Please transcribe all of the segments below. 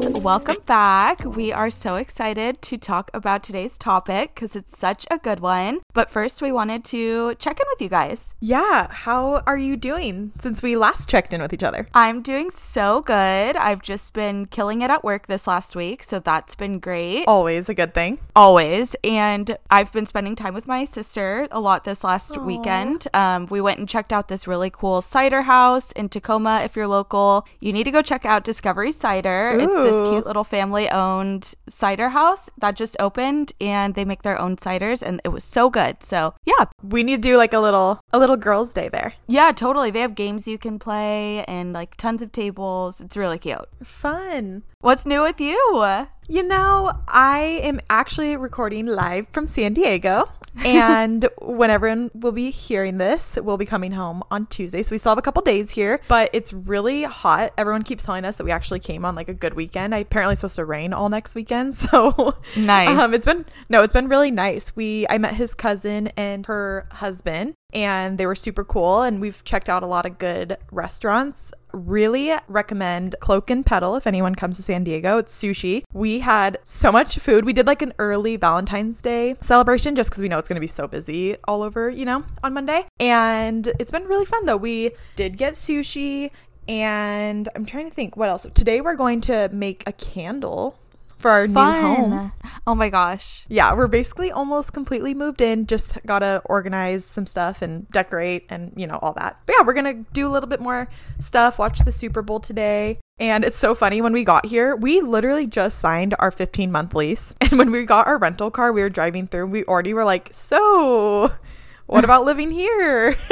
guys. Welcome back. We are so excited to talk about today's topic because it's such a good one. But first, we wanted to check in with you guys. Yeah, how are you doing since we last checked in with each other? I'm doing so good. I've just been killing it at work this last week, so that's been great. Always a good thing. Always. And I've been spending time with my sister a lot this last weekend. Um, we went and checked out this really cool cider house in Tacoma. If you're local, you need to go check out Discovery Cider. It's this cute little family owned cider house that just opened and they make their own ciders and it was so good. So, yeah. We need to do like a little a little girls' day there. Yeah, totally. They have games you can play and like tons of tables. It's really cute. Fun. What's new with you? You know, I am actually recording live from San Diego. and when everyone will be hearing this, we'll be coming home on Tuesday. So we still have a couple days here, but it's really hot. Everyone keeps telling us that we actually came on like a good weekend. I apparently it's supposed to rain all next weekend. So Nice. Um, it's been no, it's been really nice. We I met his cousin and her husband and they were super cool and we've checked out a lot of good restaurants. Really recommend Cloak and Petal if anyone comes to san diego. It's sushi. We had so much food. We did like an early valentine's day celebration just because we know it's going to be so busy all over you know on monday. And it's been really fun though. We did get sushi and i'm trying to think what else. Today we're going to make a candle for our new home Oh my gosh. yeah, we're basically almost completely moved in. Just gotta organize some stuff and decorate and, you know, all that. But yeah, we're gonna do a little bit more stuff, watch the Super Bowl today. And it's so funny when we got here, we literally just signed our 15 month lease. And when we got our rental car, we were driving through, we already were like, so what about living here?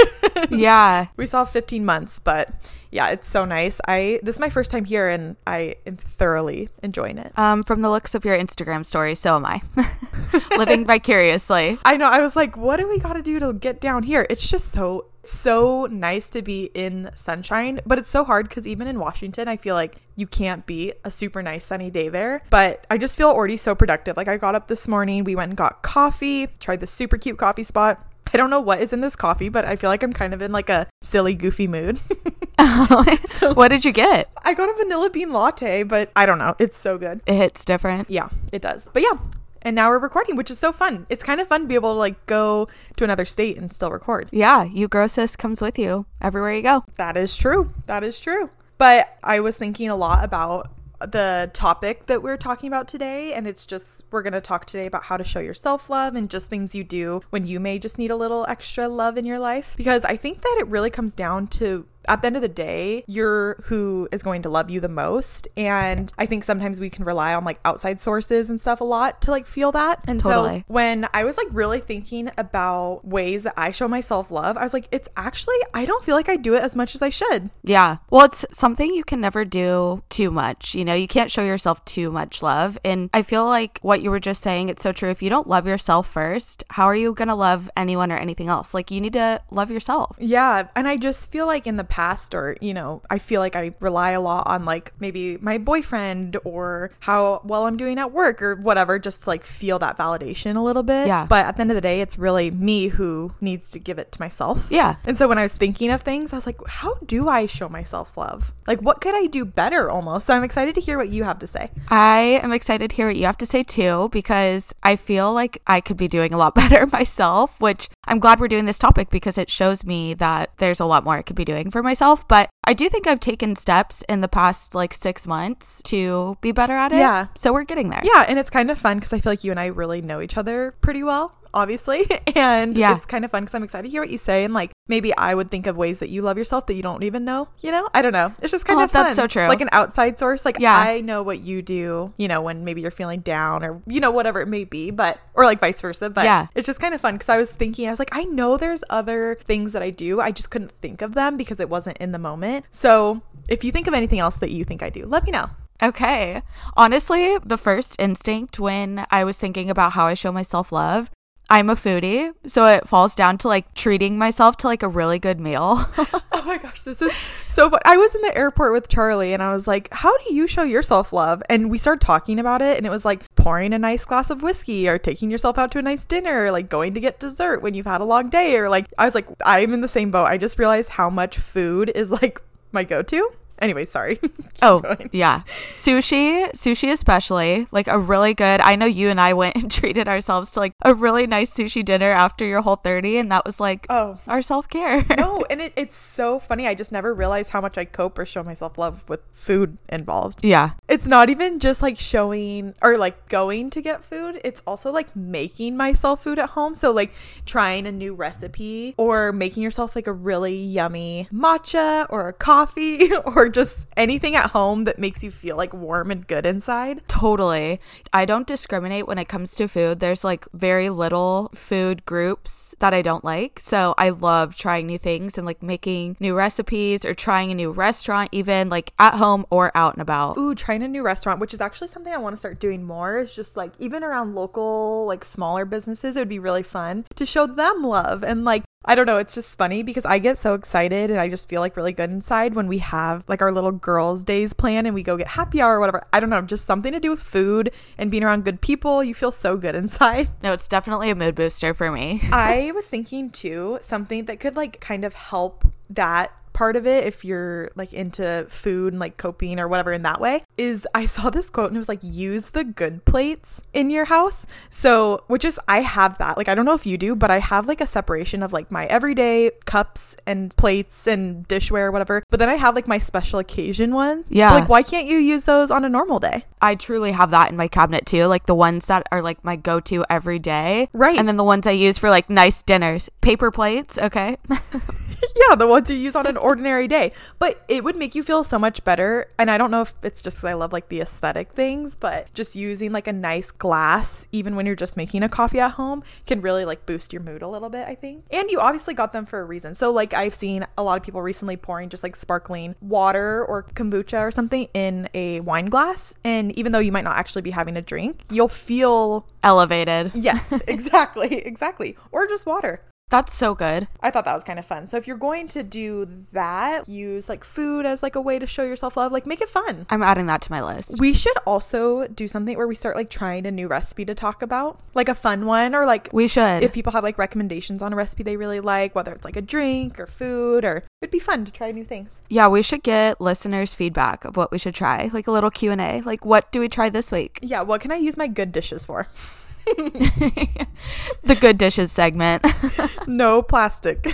Yeah. we saw 15 months, but yeah, it's so nice. I this is my first time here and I am thoroughly enjoying it. Um, from the looks of your Instagram story, so am I. Living vicariously. I know. I was like, what do we got to do to get down here? It's just so so nice to be in sunshine, but it's so hard because even in Washington, I feel like you can't be a super nice sunny day there. But I just feel already so productive. Like I got up this morning, we went and got coffee, tried this super cute coffee spot. I don't know what is in this coffee, but I feel like I'm kind of in like a silly, goofy mood. Oh. what did you get? I got a vanilla bean latte, but I don't know. It's so good. It hits different. Yeah, it does. But yeah. And now we're recording, which is so fun. It's kind of fun to be able to like go to another state and still record. Yeah, You Grow Sis comes with you everywhere you go. That is true. That is true. But I was thinking a lot about the topic that we're talking about today. And it's just, we're going to talk today about how to show your self love and just things you do when you may just need a little extra love in your life. Because I think that it really comes down to at the end of the day, you're who is going to love you the most. And I think sometimes we can rely on like outside sources and stuff a lot to like feel that. And Totally. so when I was like really thinking about ways that I show myself love, I was like, it's actually, I don't feel like I do it as much as I should. Yeah. Well, it's something you can never do too much. You know, you can't show yourself too much love. And I feel like what you were just saying, it's so true. If you don't love yourself first, how are you going to love anyone or anything else? Like, you need to love yourself. Yeah. And I just feel like in the past, or, you know, I feel like I rely a lot on like maybe my boyfriend or how well I'm doing at work or whatever, just to like feel that validation a little bit. Yeah. But at the end of the day, it's really me who needs to give it to myself. Yeah. And so when I was thinking of things, I was like, how do I show myself love? Like, what could I do better almost? So I'm excited to hear what you have to say. I am excited to hear what you have to say too, because I feel like I could be doing a lot better myself, which I'm glad we're doing this topic because it shows me that there's a lot more I could be doing for myself. But I do think I've taken steps in the past like six months to be better at it. Yeah. So we're getting there. Yeah. And it's kind of fun because I feel like you and I really know each other pretty well. Obviously, and Yeah. it's kind of fun because I'm excited to hear what you say. And like maybe I would think of ways that you love yourself that you don't even know. You know, I don't know. It's just kind Oh, of fun. that's so true. Like an outside source. Like Yeah. I know what you do. You know, when maybe you're feeling down or you know whatever it may be, but or like vice versa. But Yeah. it's just kind of fun because I was thinking I was like I know there's other things that I do. I just couldn't think of them because it wasn't in the moment. So if you think of anything else that you think I do, let me know. Okay. Honestly, the first instinct when I was thinking about how I show myself love, I'm a foodie, so it falls down to like treating myself to like a really good meal. Oh my gosh, this is so fun. I was in the airport with Charlie and I was like, How do you show yourself love? And we started talking about it, and it was like pouring a nice glass of whiskey or taking yourself out to a nice dinner, or like going to get dessert when you've had a long day, or like, I was like, I'm in the same boat. I just realized how much food is like my go to. Anyway, sorry. Oh, going. yeah. Sushi, sushi especially, like a really good. I know you and I went and treated ourselves to like a really nice sushi dinner after your Whole30 and that was like Oh. our self-care. No, and it, it's so funny. I just never realized how much I cope or show myself love with food involved. yeah. It's not even just like showing or like going to get food. It's also like making myself food at home. So like trying a new recipe or making yourself like a really yummy matcha or a coffee or just anything at home that makes you feel like warm and good inside. Totally. I don't discriminate when it comes to food. There's like very little food groups that I don't like. So I love trying new things and like making new recipes or trying a new restaurant, even like at home or out and about. Ooh, trying a new restaurant, which is actually something I want to start doing more. Is just like even around local, like smaller businesses, it would be really fun to show them love. And like, I don't know, it's just funny because I get so excited and I just feel like really good inside when we have like our little girls' days plan and we go get happy hour or whatever. I don't know, just something to do with food and being around good people. You feel so good inside. No, it's definitely a mood booster for me. I was thinking too, something that could like kind of help that part of it if you're like into food and like coping or whatever in that way is I saw this quote and it was like use the good plates in your house. So, which is I have that. Like I don't know if you do, but I have like a separation of like my everyday cups and plates and dishware or whatever. But then I have like my special occasion ones. Yeah. So, like why can't you use those on a normal day? I truly have that in my cabinet too. Like the ones that are like my go to every day. Right. And then the ones I use for like nice dinners. Paper plates, okay? yeah, the ones you use on an ordinary day. But it would make you feel so much better. And I don't know if it's just because I love like the aesthetic things, but just using like a nice glass, even when you're just making a coffee at home, can really like boost your mood a little bit, I think. And you obviously got them for a reason. So, like, I've seen a lot of people recently pouring just like sparkling water or kombucha or something in a wine glass. And even though you might not actually be having a drink, you'll feel, Elevated. yes, exactly, exactly. Or just water. That's so good. I thought that was kind of fun. So if you're going to do that, use like food as like a way to show yourself love, like make it fun. I'm adding that to my list. We should also do something where we start like trying a new recipe to talk about, like a fun one, or like We should. if people have like recommendations on a recipe they really like, whether it's like a drink or food, or it'd be fun to try new things. yeah, we should get listeners' feedback of what we should try, like a little Q and A. Like, what do we try this week? Yeah, what can I use my good dishes for? the good dishes segment. no plastic.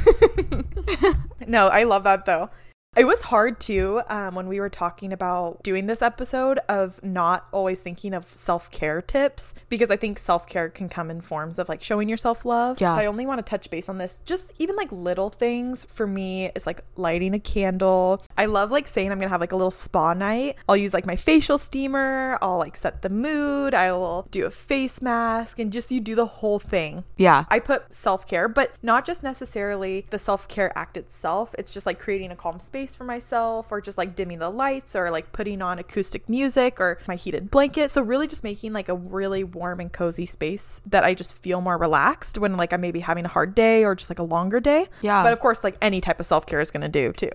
no, I love that though. It was hard too um, when we were talking about doing this episode of not always thinking of self care tips because I think self care can come in forms of like showing yourself love. Yeah. So I only want to touch base on this. Just even like little things for me is like lighting a candle. I love like saying I'm gonna have like a little spa night. I'll use like my facial steamer. I'll like set the mood. I will do a face mask and just you do the whole thing. yeah. I put self care, but not just necessarily the self care act itself. It's just like creating a calm space for myself, or just like dimming the lights, or like putting on acoustic music, or my heated blanket. So, really just making like a really warm and cozy space that I just feel more relaxed when like I'm maybe having a hard day or just like a longer day. Yeah. But of course, like any type of self care is going to do too.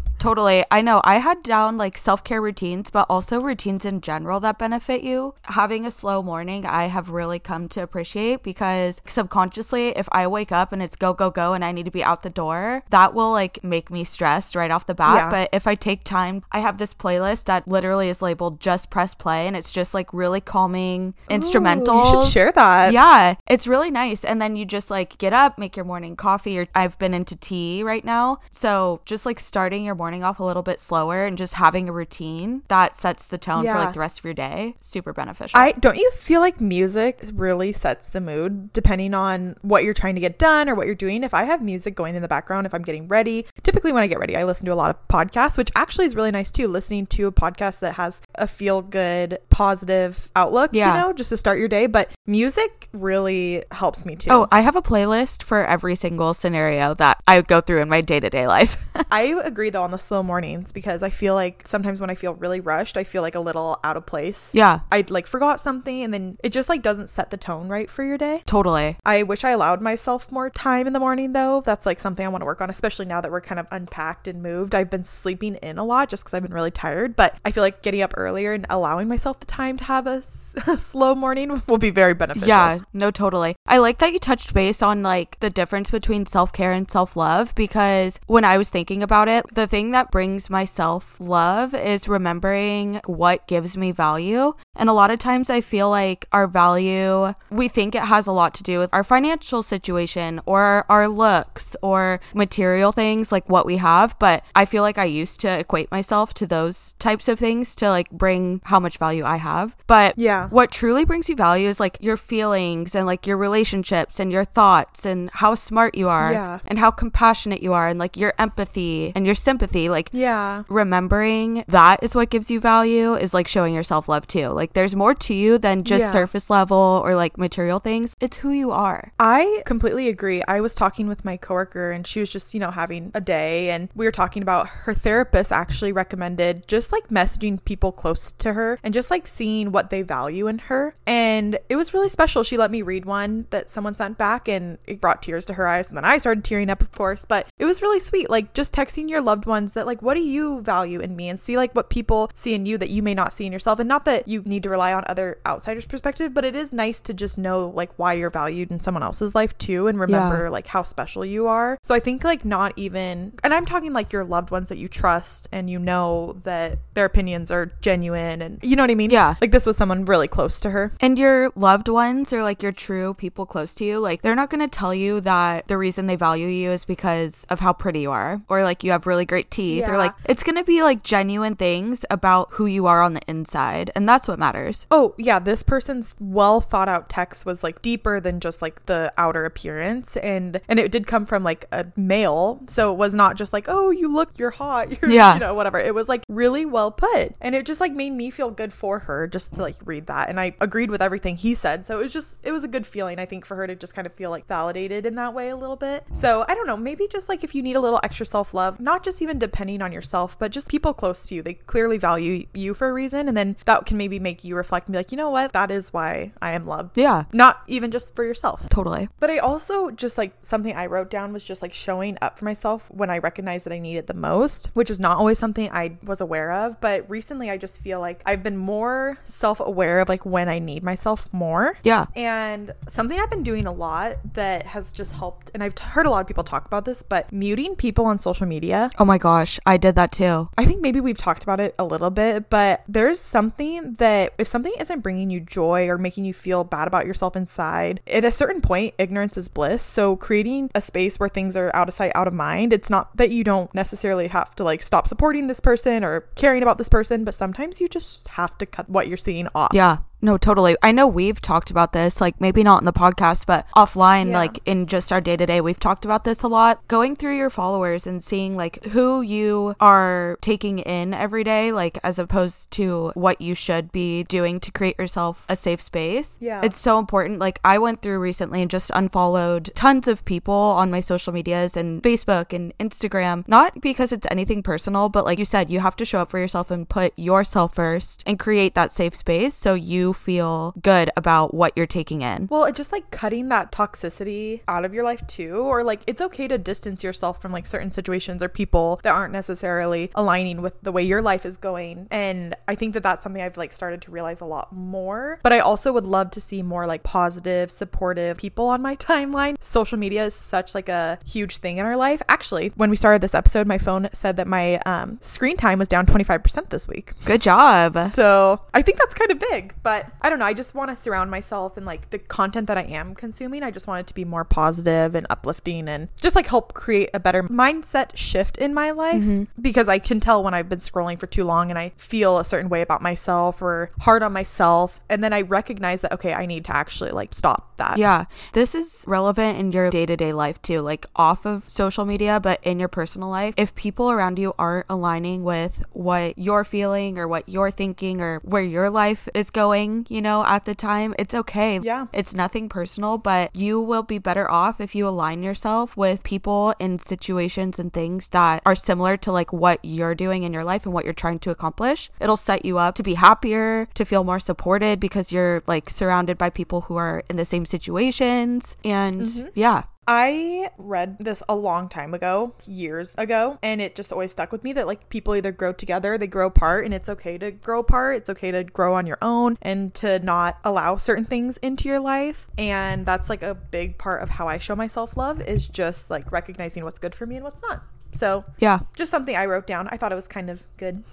Totally. I know. I had down like self care routines, but also routines in general that benefit you. Having a slow morning, I have really come to appreciate because subconsciously, if I wake up and it's go, go, go, and I need to be out the door, that will like make me stressed right off the bat. Yeah. But if I take time, I have this playlist that literally is labeled just press play and it's just like really calming instrumentals. you should share that. Yeah, it's really nice. And then you just like get up, make your morning coffee. Or I've been into tea right now. So just like starting your morning off a little bit slower and just having a routine that sets the tone for like the rest of your day. Super beneficial. I don't you feel like music really sets the mood depending on what you're trying to get done or what you're doing. If I have music going in the background, if I'm getting ready, typically when I get ready, I listen to a lot of podcasts, which actually is really nice too. Listening to a podcast that has a feel good, positive outlook, Yeah. you know, just to start your day. But music really helps me too. Oh, I have a playlist for every single scenario that I go through in my day to day life. I agree though on the slow mornings because I feel like sometimes when I feel really rushed, I feel like a little out of place. yeah, I like forgot something and then it just like doesn't set the tone right for your day. totally. I wish I allowed myself more time in the morning though. That's like something I want to work on, especially now that we're kind of unpacked and moved. I've been sleeping in a lot just because I've been really tired, but I feel like getting up earlier and allowing myself the time to have a, s- a slow morning will be very beneficial. Yeah, no, totally. I like that you touched base on like the difference between self care and self love because when I was thinking about it, the thing that brings my self love is remembering what gives me value. And a lot of times I feel like our value, we think it has a lot to do with our financial situation or our looks or material things like what we have. But I feel like I used to equate myself to those types of things to like bring how much value I have. But Yeah. what truly brings you value is like your feelings and like your relationships and your thoughts and how smart you are Yeah. and how compassionate you are and like your empathy and your sympathy. Like Yeah. remembering that is what gives you value is like showing yourself love too. Like there's more to you than just Yeah. surface level or like material things. It's who you are. I completely agree. I was talking with my coworker and she was just, you know, having a day and we were talking about her therapist actually recommended just like messaging people close to her and just like seeing what they value in her. And it was really special. She let me read one that someone sent back and it brought tears to her eyes and then I started tearing up of course, but it was really sweet like just texting your loved ones that like what do you value in me and see like what people see in you that you may not see in yourself and not that you need to rely on other outsiders perspective, but it is nice to just know like why you're valued in someone else's life too and remember like how special you are. So I think like not even and I'm talking like your loved ones that you trust and you know that their opinions are genuine and you know what I mean? Yeah. Like this was someone really close to her. And your loved ones or like your true people close to you, like they're not going to tell you that the reason they value you is because of how pretty you are or like you have really great teeth or Yeah. like it's going to be like genuine things about who you are on the inside. And that's what matters. Oh, yeah, this person's well thought out text was like deeper than just like the outer appearance and and it did come from like a male. So it was not just like, "Oh, you look you're hot." You're, Yeah. you know, whatever. It was like really well put. And it just like made me feel good for her just to like read that and I agreed with everything he said. So it was just it was a good feeling I think for her to just kind of feel like validated in that way a little bit. So, I don't know, maybe just like if you need a little extra self-love, not just even depending on yourself, but just people close to you. They clearly value you for a reason and then that can maybe make you reflect and be like, "You know what? That is why I am loved." Yeah, Not even just for yourself. totally. But I also just like something I wrote down was just like showing up for myself when I recognized that I need it the most, which is not always something I was aware of. But recently I just feel like I've been more self aware of like when I need myself more. Yeah. And something I've been doing a lot that has just helped, and I've heard a lot of people talk about this, but muting people on social media. Oh my gosh, I did that too. I think maybe we've talked about it a little bit, but there's something that if something isn't bringing you joy or making you feel bad about yourself inside, at a certain point, ignorance is bliss. So creating a space where things are out of sight, out of mind, it's not that you don't necessarily have to like stop supporting this person or caring about this person, but sometimes you just have to cut what you're seeing off. Yeah. No, totally. I know we've talked about this, like maybe not in the podcast, but offline, Yeah. like in just our day to day, we've talked about this a lot. Going through your followers and seeing like who you are taking in every day, like as opposed to what you should be doing to create yourself a safe space. Yeah. It's so important. Like I went through recently and just unfollowed tons of people on my social medias and Facebook and Instagram, not because it's anything personal, but like you said, you have to show up for yourself and put yourself first and create that safe space so you feel good about what you're taking in. Well, it just like cutting that toxicity out of your life too, or like it's okay to distance yourself from like certain situations or people that aren't necessarily aligning with the way your life is going. And I think that that's something I've like started to realize a lot more. But I also would love to see more like positive, supportive people on my timeline. Social media is such like a huge thing in our life. Actually, when we started this episode, my phone said that my um, screen time was down 25% this week. Good job. So I think that's kind of big, but I don't know. I just want to surround myself and like the content that I am consuming. I just want it to be more positive and uplifting and just like help create a better mindset shift in my life mm-hmm. because I can tell when I've been scrolling for too long and I feel a certain way about myself or hard on myself. And then I recognize that, okay, I need to actually like stop that. Yeah, this is relevant in your day to day life too, like off of social media, but in your personal life. If people around you aren't aligning with what you're feeling or what you're thinking or where your life is going, you know, at the time, it's okay. Yeah. It's nothing personal, but you will be better off if you align yourself with people in situations and things that are similar to like what you're doing in your life and what you're trying to accomplish. It'll set you up to be happier, to feel more supported because you're like surrounded by people who are in the same situations. And mm-hmm. yeah, I read this a long time ago, years ago, and it just always stuck with me that like people either grow together, they grow apart, and it's okay to grow apart. It's okay to grow on your own and to not allow certain things into your life. And that's like a big part of how I show myself love is just like recognizing what's good for me and what's not. So, Yeah. just something I wrote down. I thought it was kind of good.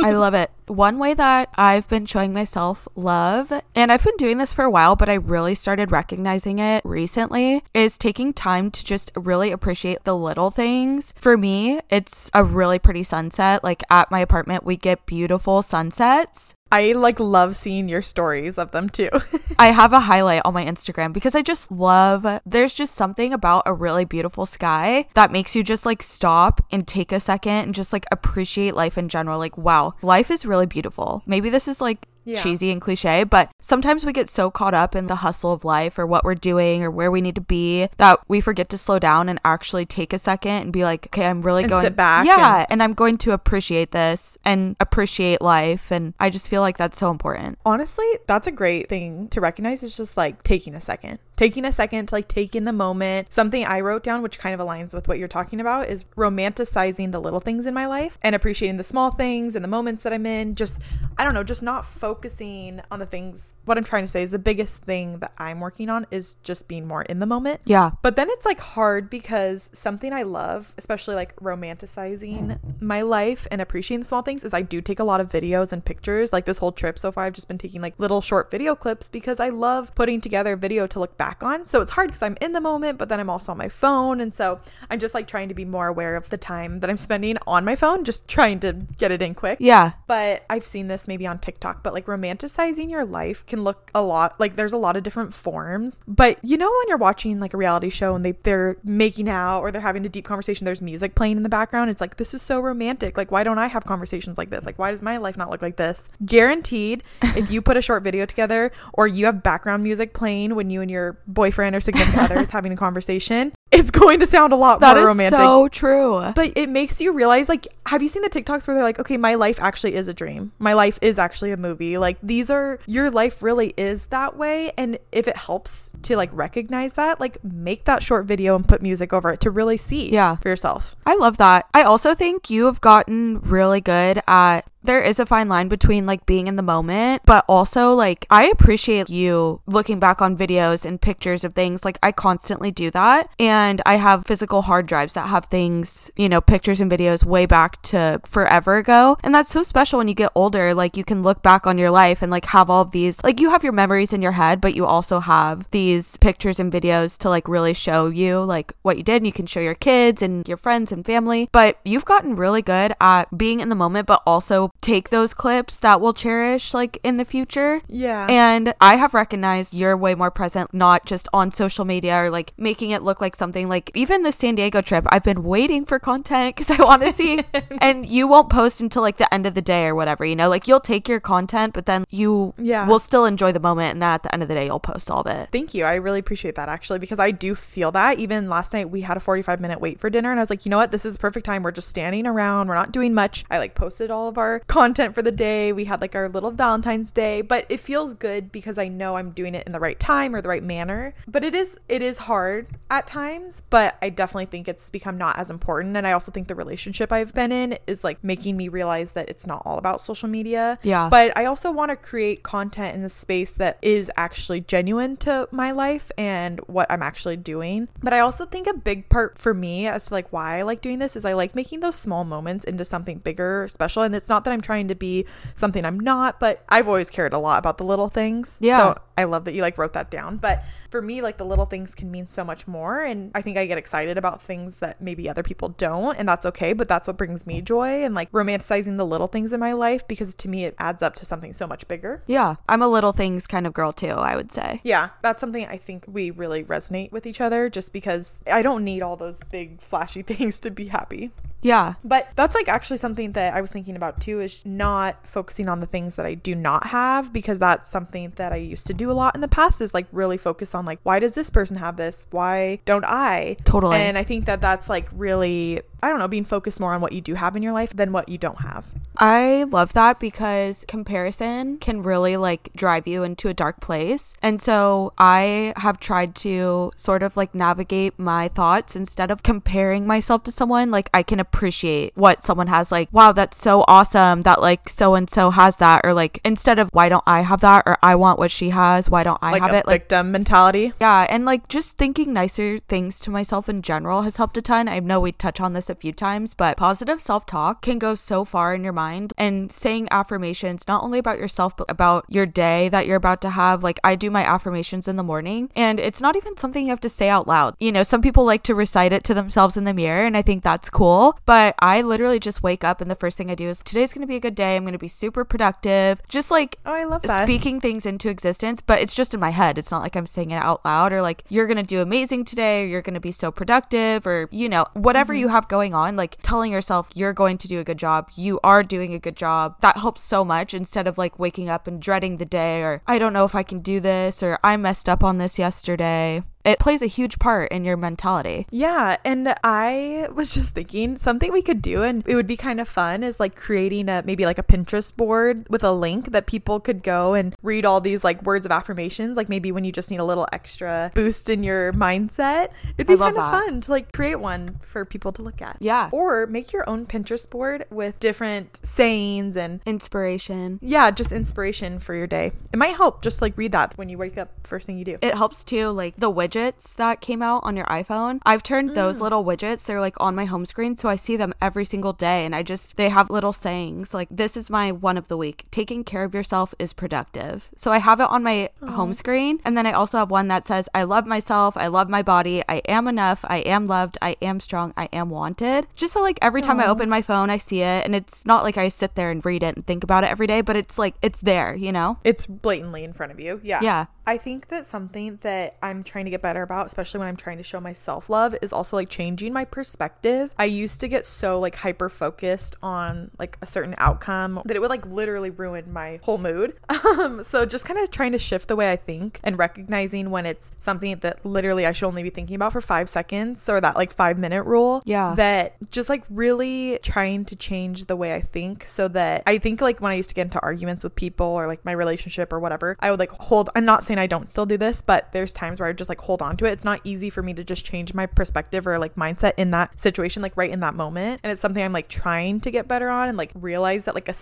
I love it. One way that I've been showing myself love, and I've been doing this for a while, but I really started recognizing it recently, is taking time to just really appreciate the little things. For me, it's a really pretty sunset. Like at my apartment, we get beautiful sunsets. I like love seeing your stories of them too. I have a highlight on my Instagram because I just love there's just something about a really beautiful sky that makes you just like stop and take a second and just like appreciate life in general. Like, wow, life is really beautiful. Maybe this is like Yeah. cheesy and cliche, but sometimes we get so caught up in the hustle of life or what we're doing or where we need to be that we forget to slow down and actually take a second and be like, okay, I'm really And going sit back Yeah, and- and I'm going to appreciate this and appreciate life. And I just feel like that's so important. Honestly, that's a great thing to recognize. It's just like taking a second. Taking a second to like take in the moment. Something I wrote down, which kind of aligns with what you're talking about, is romanticizing the little things in my life and appreciating the small things and the moments that I'm in. Just, I don't know, just not focusing on the things. What I'm trying to say is the biggest thing that I'm working on is just being more in the moment. Yeah. But then it's like hard because something I love, especially like romanticizing my life and appreciating the small things, is I do take a lot of videos and pictures. Like this whole trip so far, I've just been taking like little short video clips because I love putting together a video to look back on. So it's hard because I'm in the moment, but then I'm also on my phone. And so I'm just like trying to be more aware of the time that I'm spending on my phone, just trying to get it in quick. Yeah. But I've seen this maybe on TikTok, but like romanticizing your life can look a lot like there's a lot of different forms. But you know when you're watching like a reality show and they they're making out or they're having a deep conversation, there's music playing in the background. It's like this is so romantic. Like why don't I have conversations like this? Like why does my life not look like this? Guaranteed, if you put a short video together or you have background music playing when you and your boyfriend or significant other is having a conversation, it's going to sound a lot That more is romantic. so true. But it makes you realize, like, have you seen the TikToks where they're like, okay, my life actually is a dream. My life is actually a movie. Like, these are, your life really is that way. And if it helps to, like, recognize that, like, make that short video and put music over it to really see Yeah. for yourself. I love that. I also think you have gotten really good at there is a fine line between like being in the moment, but also like I appreciate you looking back on videos and pictures of things. Like I constantly do that. And I have physical hard drives that have things, you know, pictures and videos way back to forever ago. And that's so special when you get older. Like you can look back on your life and like have all of these, like you have your memories in your head, but you also have these pictures and videos to like really show you like what you did. And you can show your kids and your friends and family. But you've gotten really good at being in the moment, but also take those clips that we'll cherish like in the future. Yeah. And I have recognized you're way more present, not just on social media or like making it look like something like even the San Diego trip. I've been waiting for content because I want to see, and you won't post until like the end of the day or whatever, you know, like you'll take your content, but then you Yeah. will still enjoy the moment. And then at the end of the day, you'll post all of it. Thank you. I really appreciate that actually because I do feel that. Even last night we had a 45 minute wait for dinner and I was like, you know what? This is the perfect time. We're just standing around. We're not doing much. I like posted all of our content for the day. We had like our little Valentine's Day, but it feels good because I know I'm doing it in the right time or the right manner. But it is it is hard at times, but I definitely think it's become not as important and I also think the relationship I've been in is like making me realize that it's not all about social media. Yeah. But I also want to create content in the space that is actually genuine to my life and what I'm actually doing. But I also think a big part for me as to like why I like doing this is I like making those small moments into something bigger, special. And it's not that I'm trying to be something I'm not, but I've always cared a lot about the little things. Yeah. So I love that you like wrote that down. But for me, like the little things can mean so much more. And I think I get excited about things that maybe other people don't. And that's okay. But that's what brings me joy and like romanticizing the little things in my life because to me, it adds up to something so much bigger. Yeah. I'm a little things kind of girl too, I would say. Yeah, that's something I think we really resonate with each other just because I don't need all those big flashy things to be happy. Yeah. But that's like actually something that I was thinking about too is not focusing on the things that I do not have because that's something that I used to do a lot in the past is like really focus on like why does this person have this? Why don't I? Totally. And I think that that's like really I don't know, being focused more on what you do have in your life than what you don't have. I love that because comparison can really like drive you into a dark place. And so I have tried to sort of like navigate my thoughts instead of comparing myself to someone. Like I can appreciate what someone has, like, wow, that's so awesome that like so and so has that. Or like instead of why don't I have that? Or I want what she has. Why don't I like have it? Like, victim mentality. yeah. And like just thinking nicer things to myself in general has helped a ton. I know we touch on this a few times, but positive self talk can go so far in your mind and saying affirmations, not only about yourself, but about your day that you're about to have. Like I do my affirmations in the morning and it's not even something you have to say out loud. You know, some people like to recite it to themselves in the mirror and I think that's cool, but I literally just wake up and the first thing I do is today's going to be a good day. I'm going to be super productive. Just like Oh, I love that. speaking things into existence, but it's just in my head. It's not like I'm saying it out loud or like you're going to do amazing today or you're going to be so productive or you know, whatever mm-hmm. you have going on, like telling yourself you're going to do a good job, you are doing a good job. That helps so much instead of like waking up and dreading the day or I don't know if I can do this or I messed up on this yesterday. It plays a huge part in your mentality. Yeah, and I was just thinking something we could do and it would be kind of fun is like creating a maybe like a Pinterest board with a link that people could go and read all these like words of affirmations like maybe when you just need a little extra boost in your mindset. It'd be kind of fun to like create one for people to look at. Yeah. Or make your own Pinterest board with different sayings and Inspiration. yeah, just inspiration for your day. It might help just like read that when you wake up first thing you do. It helps too, like the widgets that came out on your iPhone. I've turned those mm. little widgets, they're like on my home screen, so I see them every single day. And I just, they have little sayings like, this is my one of the week. Taking care of yourself is productive. So I have it on my home screen. And then I also have one that says, I love myself. I love my body. I am enough. I am loved. I am strong. I am wanted. Just so like every time I open my phone, I see it. And it's not like I sit there and read it and think about it every day, but it's like, it's there, you know? it's blatantly in front of you. Yeah. Yeah. I think that something that I'm trying to get better about, especially when I'm trying to show my self love, is also like changing my perspective. I used to get so like hyper focused on like a certain outcome that it would like literally ruin my whole mood. Um, so just kind of trying to shift the way I think and recognizing when it's something that literally I should only be thinking about for five seconds or that like five minute rule. Yeah. That just like really trying to change the way I think so that I think like when I used to get into arguments with people or like my relationship or whatever, I would like hold, I'm not saying I don't still do this, but there's times where I just like hold on to it. It's not easy for me to just change my perspective or like mindset in that situation, like right in that moment. And it's something I'm like trying to get better on and like realize that like a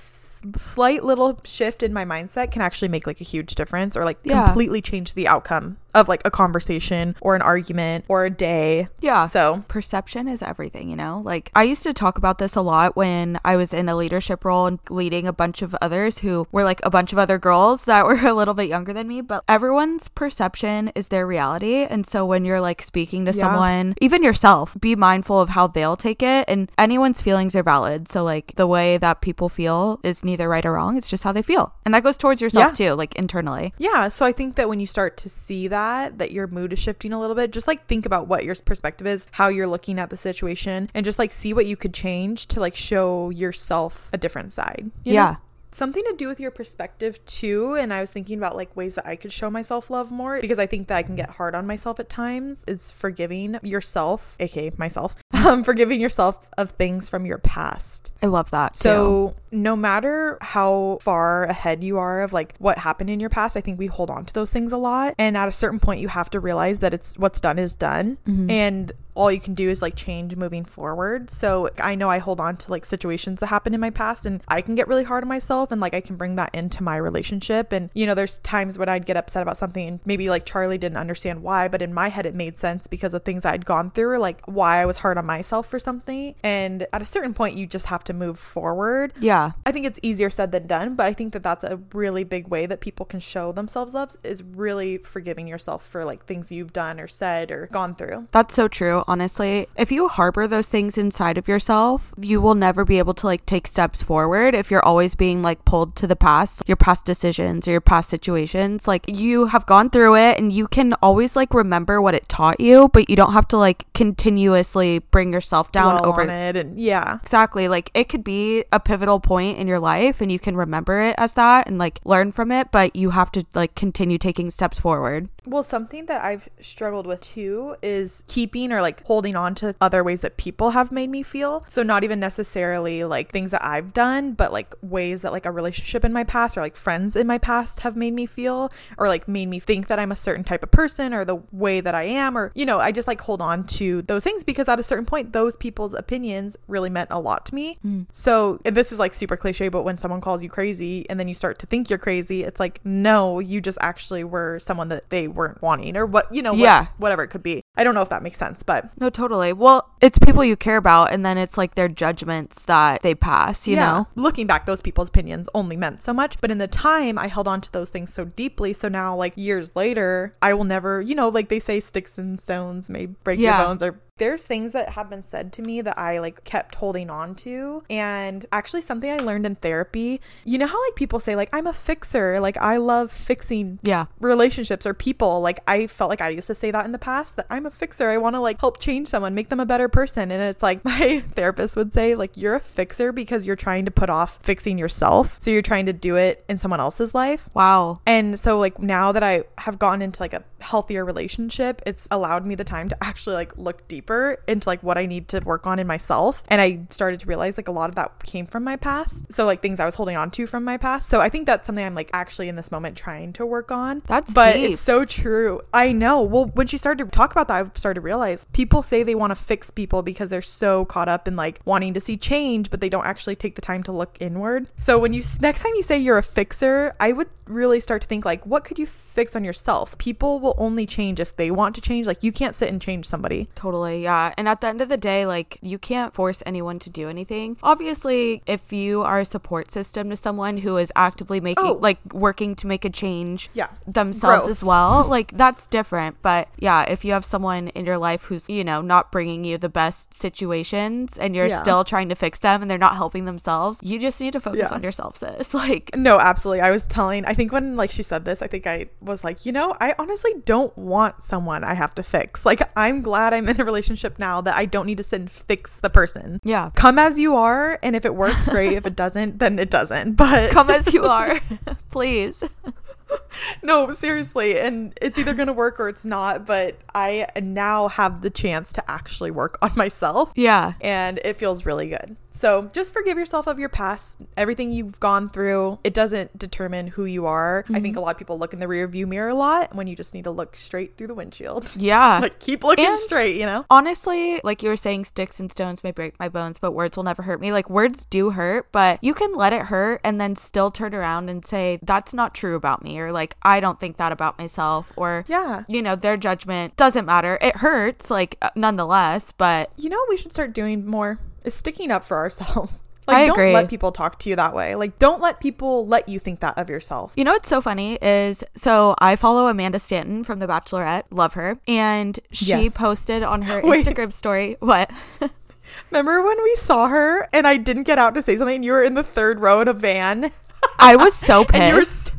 slight little shift in my mindset can actually make like a huge difference or like Yeah. completely change the outcome of like a conversation or an argument or a day. Yeah. So perception is everything, you know? Like, I used to talk about this a lot when I was in a leadership role and leading a bunch of others who were like a bunch of other girls that were a little bit younger than me. But everyone's perception is their reality. And so when you're like speaking to Yeah. someone, even yourself, be mindful of how they'll take it. And anyone's feelings are valid. So, like, the way that people feel is neither right or wrong, it's just how they feel. And that goes towards yourself Yeah. too, like internally. Yeah, so I think that when you start to see that that your mood is shifting a little bit, just like think about what your perspective is, how you're looking at the situation, and just like see what you could change to like show yourself a different side. you know? Something to do with your perspective too, and I was thinking about like ways that I could show myself love more because I think that I can get hard on myself at times is forgiving yourself, aka myself, um, forgiving yourself of things from your past. I love that. too. So, no matter how far ahead you are of like what happened in your past, I think we hold on to those things a lot. And at a certain point, you have to realize that it's what's done is done. And all you can do is like change moving forward. So, I know I hold on to like situations that happened in my past and I can get really hard on myself and like I can bring that into my relationship. And, you know, there's times when I'd get upset about something and maybe like Charlie didn't understand why, but in my head, it made sense because of things I'd gone through or like why I was hard on myself for something. And at a certain point, you just have to move forward. yeah. I think it's easier said than done, but I think that that's a really big way that people can show themselves love is really forgiving yourself for like things you've done or said or gone through. That's so true, honestly. If you harbor those things inside of yourself, you will never be able to like take steps forward if you're always being like pulled to the past, your past decisions or your past situations. Like you have gone through it and you can always like remember what it taught you, but you don't have to like continuously bring yourself down over it and yeah. Exactly. Like it could be a pivotal point in your life and you can remember it as that and like learn from it, but you have to like continue taking steps forward. Well, something that I've struggled with too is keeping or like holding on to other ways that people have made me feel. So, not even necessarily like things that I've done, but like ways that like a relationship in my past or like friends in my past have made me feel or like made me think that I'm a certain type of person or the way that I am. Or, you know, I just like hold on to those things because at a certain point, those people's opinions really meant a lot to me. Mm. So, this is like super cliche, but when someone calls you crazy and then you start to think you're crazy, it's like, no, you just actually were someone that they weren't wanting or what, you know, what- Yeah. whatever it could be. I don't know if that makes sense, but No, totally. Well, it's people you care about and then it's like their judgments that they pass, you know? Looking back, those people's opinions only meant so much. But in the time, I held on to those things so deeply. So now, like years later, I will never, you know, like they say, sticks and stones may break Yeah. your bones or there's things that have been said to me that I like kept holding on to. And actually, something I learned in therapy, you know how like people say, like, I'm a fixer, like, I love fixing Yeah. relationships or people. Like I felt like I used to say that in the past that I'm a fixer. I want to like help change someone, make them a better person. And it's like my therapist would say like you're a fixer because you're trying to put off fixing yourself. So you're trying to do it in someone else's life. Wow. And so like now that I have gotten into like a healthier relationship, it's allowed me the time to actually like look deeper into like what I need to work on in myself. And I started to realize like a lot of that came from my past. So like things I was holding on to from my past. So I think that's something I'm like actually in this moment trying to work on. That's but deep. it's so true. I know. Well, when she started to talk about that, I started to realize people say they want to fix people because they're so caught up in like wanting to see change, but they don't actually take the time to look inward. So when you next time you say you're a fixer, I would really start to think like, what could you fix on yourself? People will only change if they want to change. Like you can't sit and change somebody. Totally, yeah. And at the end of the day, like, you can't force anyone to do anything. Obviously, if you are a support system to someone who is actively making, Oh. like, working to make a change Yeah. themselves Growth. as well, like, that's different. But yeah, if you have someone in your life who's, you know, not bringing you the best situations and you're Yeah. still trying to fix them and they're not helping themselves, you just need to focus Yeah. on yourself, sis. Like, No, absolutely. I was telling, I think when like she said this, I think I was like, you know, I honestly don't want someone I have to fix. Like, I'm glad I'm in a relationship now that I don't need to sit and fix the person. yeah. Come as you are, and if it works, great. if it doesn't, then it doesn't. But Come as you are, please. no, seriously. And it's either going to work or it's not. But I now have the chance to actually work on myself. Yeah. and it feels really good. So just forgive yourself of your past, everything you've gone through. It doesn't determine who you are. I think a lot of people look in the rear view mirror a lot when you just need to look straight through the windshield. Yeah. like keep looking And- straight, you know? Honestly, like you were saying, sticks and stones may break my bones, but words will never hurt me. Like words do hurt, but you can let it hurt and then still turn around and say, that's not true about me, or like, I don't think that about myself, or, Yeah. you know, their judgment doesn't matter. It hurts, like, uh, nonetheless, but You know what we should start doing more is sticking up for ourselves. Like I don't agree. let people talk to you that way. Like don't let people let you think that of yourself. You know what's so funny is so I follow Amanda Stanton from The Bachelorette, love her, and she Yes. posted on her Wait. Instagram story what? Remember when we saw her and I didn't get out to say something and you were in the third row in a van? I was so and you were pissed.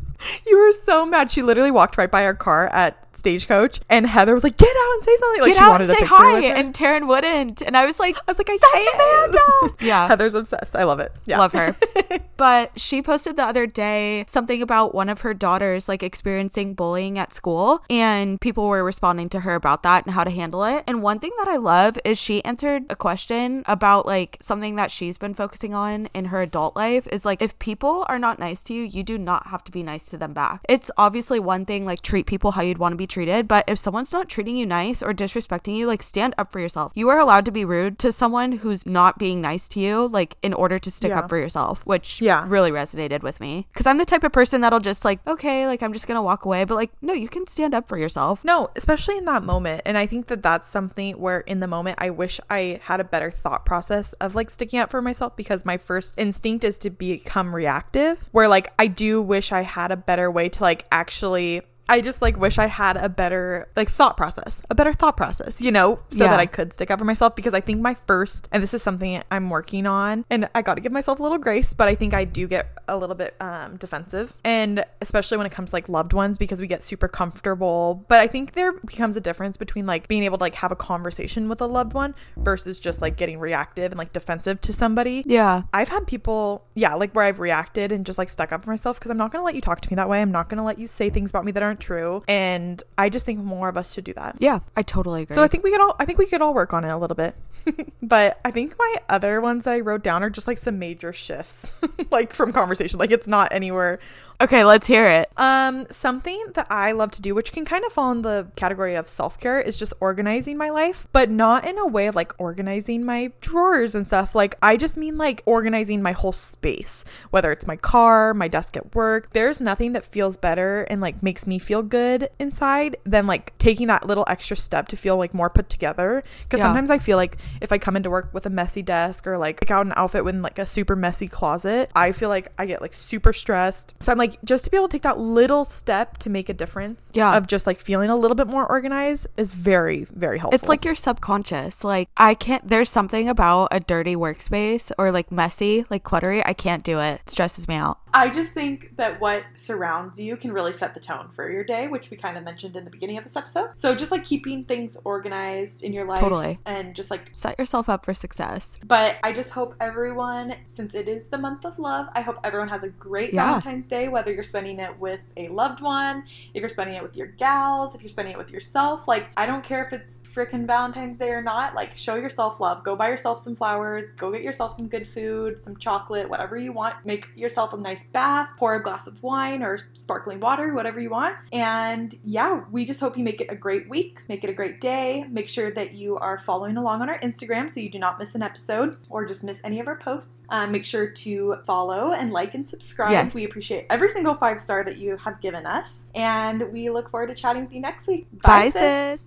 you were so mad. She literally walked right by our car at Stagecoach, and Heather was like, "Get out and say something." Like Get she out wanted and say hi, and Taryn wouldn't, and I was like, I was like, "I That's can't." Amanda. Yeah. Heather's obsessed. I love it. Yeah, Love her. but she posted the other day something about one of her daughters like experiencing bullying at school and people were responding to her about that and how to handle it. And one thing that I love is she answered a question about like something that she's been focusing on in her adult life is like if people are not nice to you, you do not have to be nice to them back. It's obviously one thing like treat people how you'd want to be treated, but if someone's not treating you nice or disrespecting you, like stand up for yourself. You are allowed to be rude to someone who's not being nice to you, like in order to stick Yeah. up for yourself, which Yeah. really resonated with me. Cause I'm the type of person that'll just like, okay, like I'm just gonna walk away, but like, no, you can stand up for yourself. No, especially in that moment. And I think that that's something where in the moment I wish I had a better thought process of like sticking up for myself because my first instinct is to become reactive. Where like I do wish I had a better way to like actually I just like wish I had a better like thought process, a better thought process, you know, so Yeah. that I could stick up for myself because I think my first and this is something I'm working on and I got to give myself a little grace, but I think I do get a little bit um defensive and especially when it comes to like loved ones because we get super comfortable, but I think there becomes a difference between like being able to like have a conversation with a loved one versus just like getting reactive and like defensive to somebody. Yeah. I've had people, yeah, like where I've reacted and just like stuck up for myself because I'm not going to let you talk to me that way. I'm not going to let you say things about me that aren't true. And I just think more of us should do that. Yeah. I totally agree. So I think we could all, I think we could all work on it a little bit. but I think my other ones that I wrote down are just like some major shifts, like from conversation. Like it's not anywhere okay, let's hear it. um, something that I love to do, which can kind of fall in the category of self care, is just organizing my life, but not in a way of like organizing my drawers and stuff. Like, I just mean like organizing my whole space, whether it's my car, my desk at work. There's nothing that feels better and like makes me feel good inside than like taking that little extra step to feel like more put together. Because Yeah. sometimes I feel like if I come into work with a messy desk or like pick out an outfit with like a super messy closet, I feel like I get like super stressed. So I'm like, just to be able to take that little step to make a difference Yeah. of just like feeling a little bit more organized is very, very helpful. It's like your subconscious. Like I can't there's something about a dirty workspace or like messy, like cluttery. I can't do it. It stresses me out. I just think that what surrounds you can really set the tone for your day, which we kind of mentioned in the beginning of this episode. So just like keeping things organized in your life Totally. and just like Set yourself up for success. but I just hope everyone, since it is the month of love, I hope everyone has a great Yeah. Valentine's Day, whether you're spending it with a loved one, if you're spending it with your gals, if you're spending it with yourself. Like, I don't care if it's freaking Valentine's Day or not. Like, show yourself love. Go buy yourself some flowers, go get yourself some good food, some chocolate, whatever you want. Make yourself a nice bath, pour a glass of wine or sparkling water, whatever you want. And yeah, we just hope you make it a great week, make it a great day. Make sure that you are following along on our Instagram so you do not miss an episode or just miss any of our posts. Um, make sure to follow and like and subscribe. Yes. We appreciate every single five star that you have given us. And we look forward to chatting with you next week. Bye, sis.